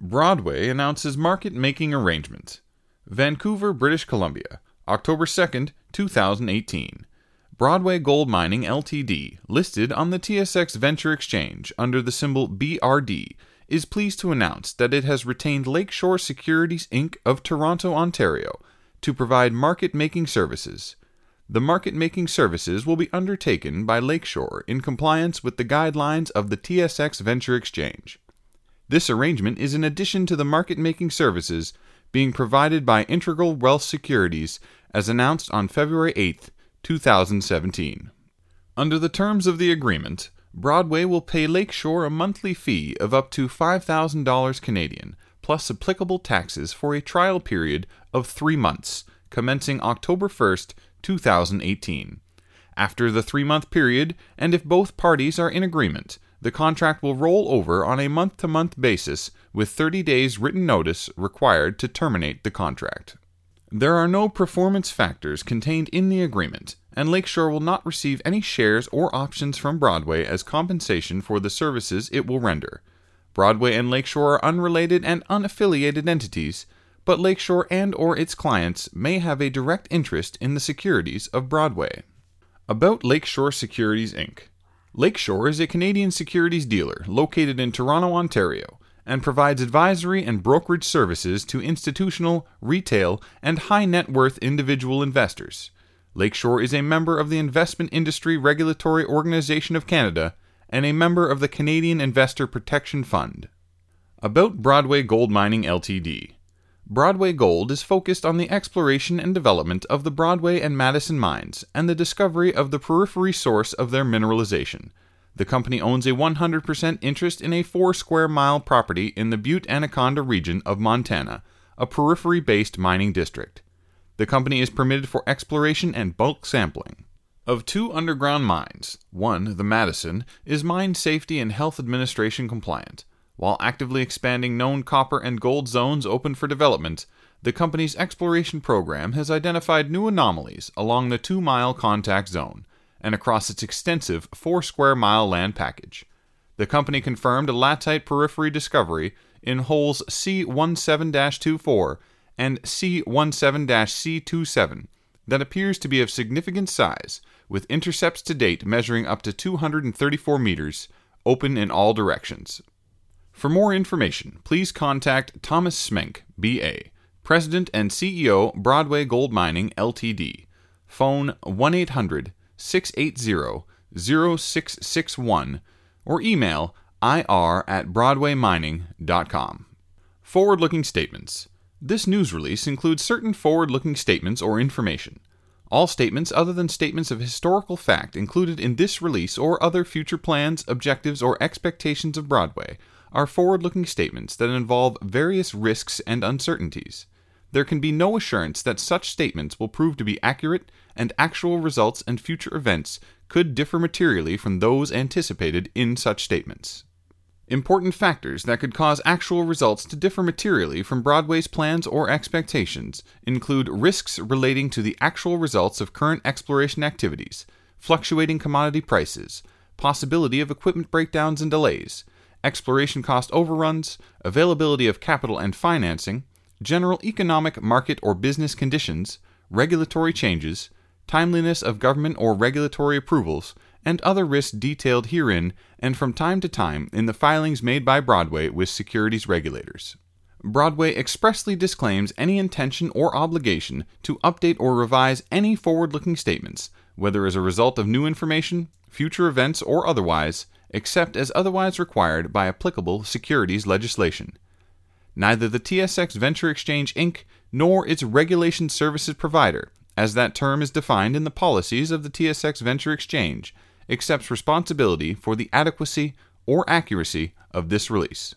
Broadway announces market making arrangements. Vancouver, British Columbia, October 2nd, 2018. Broadway Gold Mining Ltd., listed on the TSX Venture Exchange under the symbol BRD, is pleased to announce that it has retained Lakeshore Securities Inc. of Toronto, Ontario, to provide market making services. The market making services will be undertaken by Lakeshore in compliance with the guidelines of the TSX Venture Exchange. This arrangement is in addition to the market making services being provided by Integral Wealth Securities as announced on February 8, 2017. Under the terms of the agreement, Broadway will pay Lakeshore a monthly fee of up to $5,000 Canadian plus applicable taxes for a trial period of 3 months commencing October 1st, 2018. After the 3-month period and if both parties are in agreement, the contract will roll over on a month to month basis with 30 days written notice required to terminate the contract. There are no performance factors contained in the agreement, and Lakeshore will not receive any shares or options from Broadway as compensation for the services it will render. Broadway and Lakeshore are unrelated and unaffiliated entities, but Lakeshore and or its clients may have a direct interest in the securities of Broadway. About Lakeshore Securities Inc. Lakeshore is a Canadian securities dealer located in Toronto, Ontario, and provides advisory and brokerage services to institutional, retail, and high net worth individual investors. Lakeshore is a member of the Investment Industry Regulatory Organization of Canada and a member of the Canadian Investor Protection Fund. About Broadway Gold Mining Ltd. Broadway Gold is focused on the exploration and development of the Broadway and Madison mines and the discovery of the porphyry source of their mineralization. The company owns a 100% interest in a 4 square mile property in the Butte Anaconda region of Montana, a porphyry based mining district. The company is permitted for exploration and bulk sampling. Of two underground mines, one, the Madison, is Mine Safety and Health Administration compliant. While actively expanding known copper and gold zones open for development, the company's exploration program has identified new anomalies along the two mile contact zone and across its extensive four square mile land package. The company confirmed a latite porphyry discovery in holes C17 24 and C17 C27 that appears to be of significant size, with intercepts to date measuring up to 234 meters, open in all directions. For more information, please contact Thomas Smenk, B.A., President and CEO, Broadway Gold Mining, Ltd. Phone 1 800 680 0661 or email ir at broadwaymining.com. Forward looking statements. This news release includes certain forward looking statements or information. All statements other than statements of historical fact included in this release or other future plans, objectives, or expectations of Broadway are forward looking statements that involve various risks and uncertainties. There can be no assurance that such statements will prove to be accurate, and actual results and future events could differ materially from those anticipated in such statements. Important factors that could cause actual results to differ materially from Broadway's plans or expectations include risks relating to the actual results of current exploration activities, fluctuating commodity prices, possibility of equipment breakdowns and delays, exploration cost overruns, availability of capital and financing, general economic, market, or business conditions, regulatory changes, timeliness of government or regulatory approvals, and other risks detailed herein and from time to time in the filings made by Broadway with securities regulators. Broadway expressly disclaims any intention or obligation to update or revise any forward looking statements, whether as a result of new information, future events, or otherwise, except as otherwise required by applicable securities legislation. Neither the TSX Venture Exchange Inc. nor its regulation services provider, as that term is defined in the policies of the TSX Venture Exchange, accepts responsibility for the adequacy or accuracy of this release.